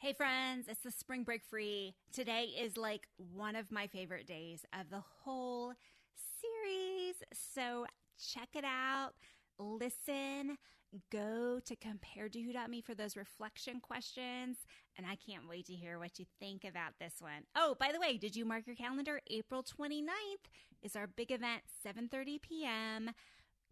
Hey friends, it's the spring break free. Today is like one of my favorite days of the whole series. So check it out, listen, go to comparedtowho.me for those reflection questions. And I can't wait to hear what you think about this one. Oh, by the way, did you mark your calendar? April 29th is our big event, 7:30 p.m.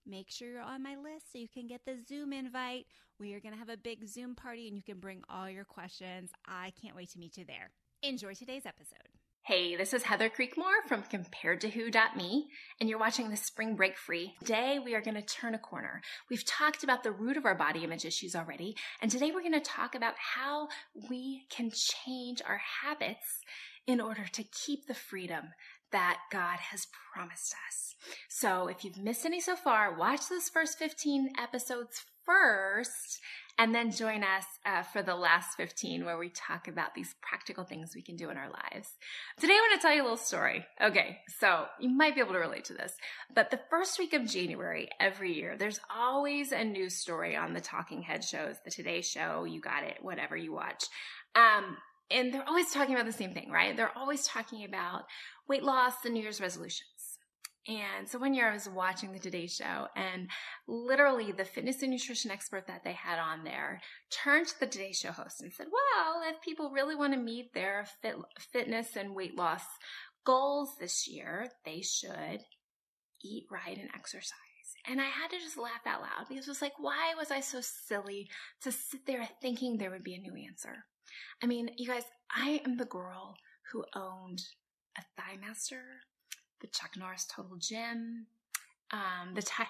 Make sure you're on my list so you can get the Zoom invite. We are going to have a big Zoom party and you can bring all your questions. I can't wait to meet you there. Enjoy today's episode. Hey, this is Heather Creekmore from comparedtowho.me, and you're watching the Spring Break Free. Today, we are going to turn a corner. We've talked about the root of our body image issues already, and today we're going to talk about how we can change our habits in order to keep the freedom that God has promised us. So if you've missed any so far, watch those first 15 episodes first and then join us uh, for the last 15 where we talk about these practical things we can do in our lives. Today I want to tell you a little story. Okay, so you might be able to relate to this, but the first week of January every year, there's always a news story on the talking head shows, the Today Show, you got it, whatever you watch. Um, and they're always talking about the same thing, right? They're always talking about weight loss and New Year's resolutions. And so one year I was watching the Today Show and literally the fitness and nutrition expert that they had on there turned to the Today Show host and said, well, if people really want to meet their fit, fitness and weight loss goals this year, they should eat right and exercise. And I had to just laugh out loud because it was like, why was I so silly to sit there thinking there would be a new answer? I mean, you guys, I am the girl who owned a Thigh Master, the Chuck Norris Total Gym, um, the Ty-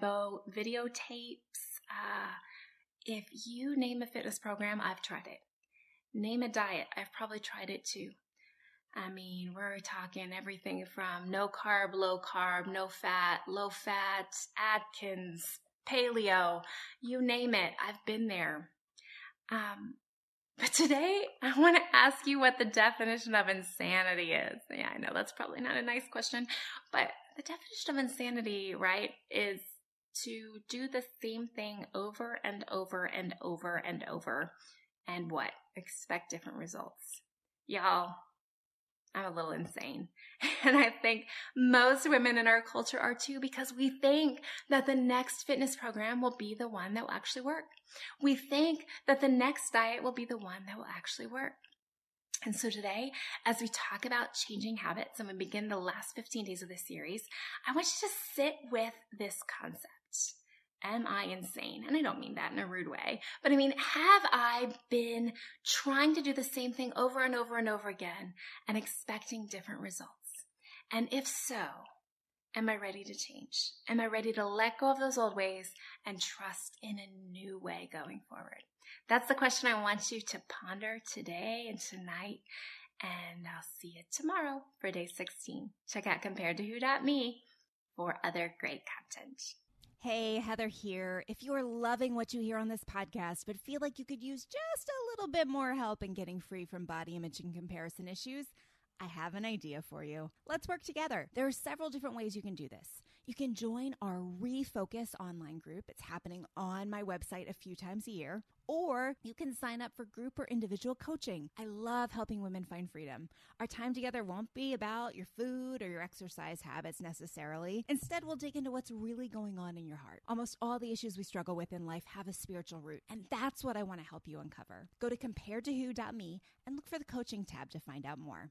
Bo videotapes. Uh, if you name a fitness program, I've tried it. Name a diet, I've probably tried it too. I mean, we're talking everything from no carb, low carb, no fat, low fat, Atkins, paleo, you name it. I've been there. Um, but today, I want to ask you what the definition of insanity is. Yeah, I know that's probably not a nice question, but the definition of insanity, right, is to do the same thing over and over and over and over. And what? Expect different results. Y'all, I'm a little insane. And I think most women in our culture are too because we think that the next fitness program will be the one that will actually work. We think that the next diet will be the one that will actually work. And so today, as we talk about changing habits and we begin the last 15 days of this series, I want you to sit with this concept. Am I insane? And I don't mean that in a rude way, but I mean, have I been trying to do the same thing over and over and over again and expecting different results? And if so, am I ready to change? Am I ready to let go of those old ways and trust in a new way going forward? That's the question I want you to ponder today and tonight. And I'll see you tomorrow for day 16. Check out comparedtowho.me for other great content. Hey, Heather here. If you are loving what you hear on this podcast, but feel like you could use just a little bit more help in getting free from body image and comparison issues, I have an idea for you. Let's work together. There are several different ways you can do this. You can join our Refocus online group. It's happening on my website a few times a year. Or you can sign up for group or individual coaching. I love helping women find freedom. Our time together won't be about your food or your exercise habits necessarily. Instead, we'll dig into what's really going on in your heart. Almost all the issues we struggle with in life have a spiritual root, and that's what I want to help you uncover. Go to comparedtowho.me and look for the coaching tab to find out more.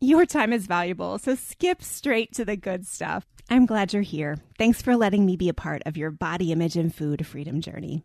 Your time is valuable, so skip straight to the good stuff. I'm glad you're here. Thanks for letting me be a part of your body image and food freedom journey.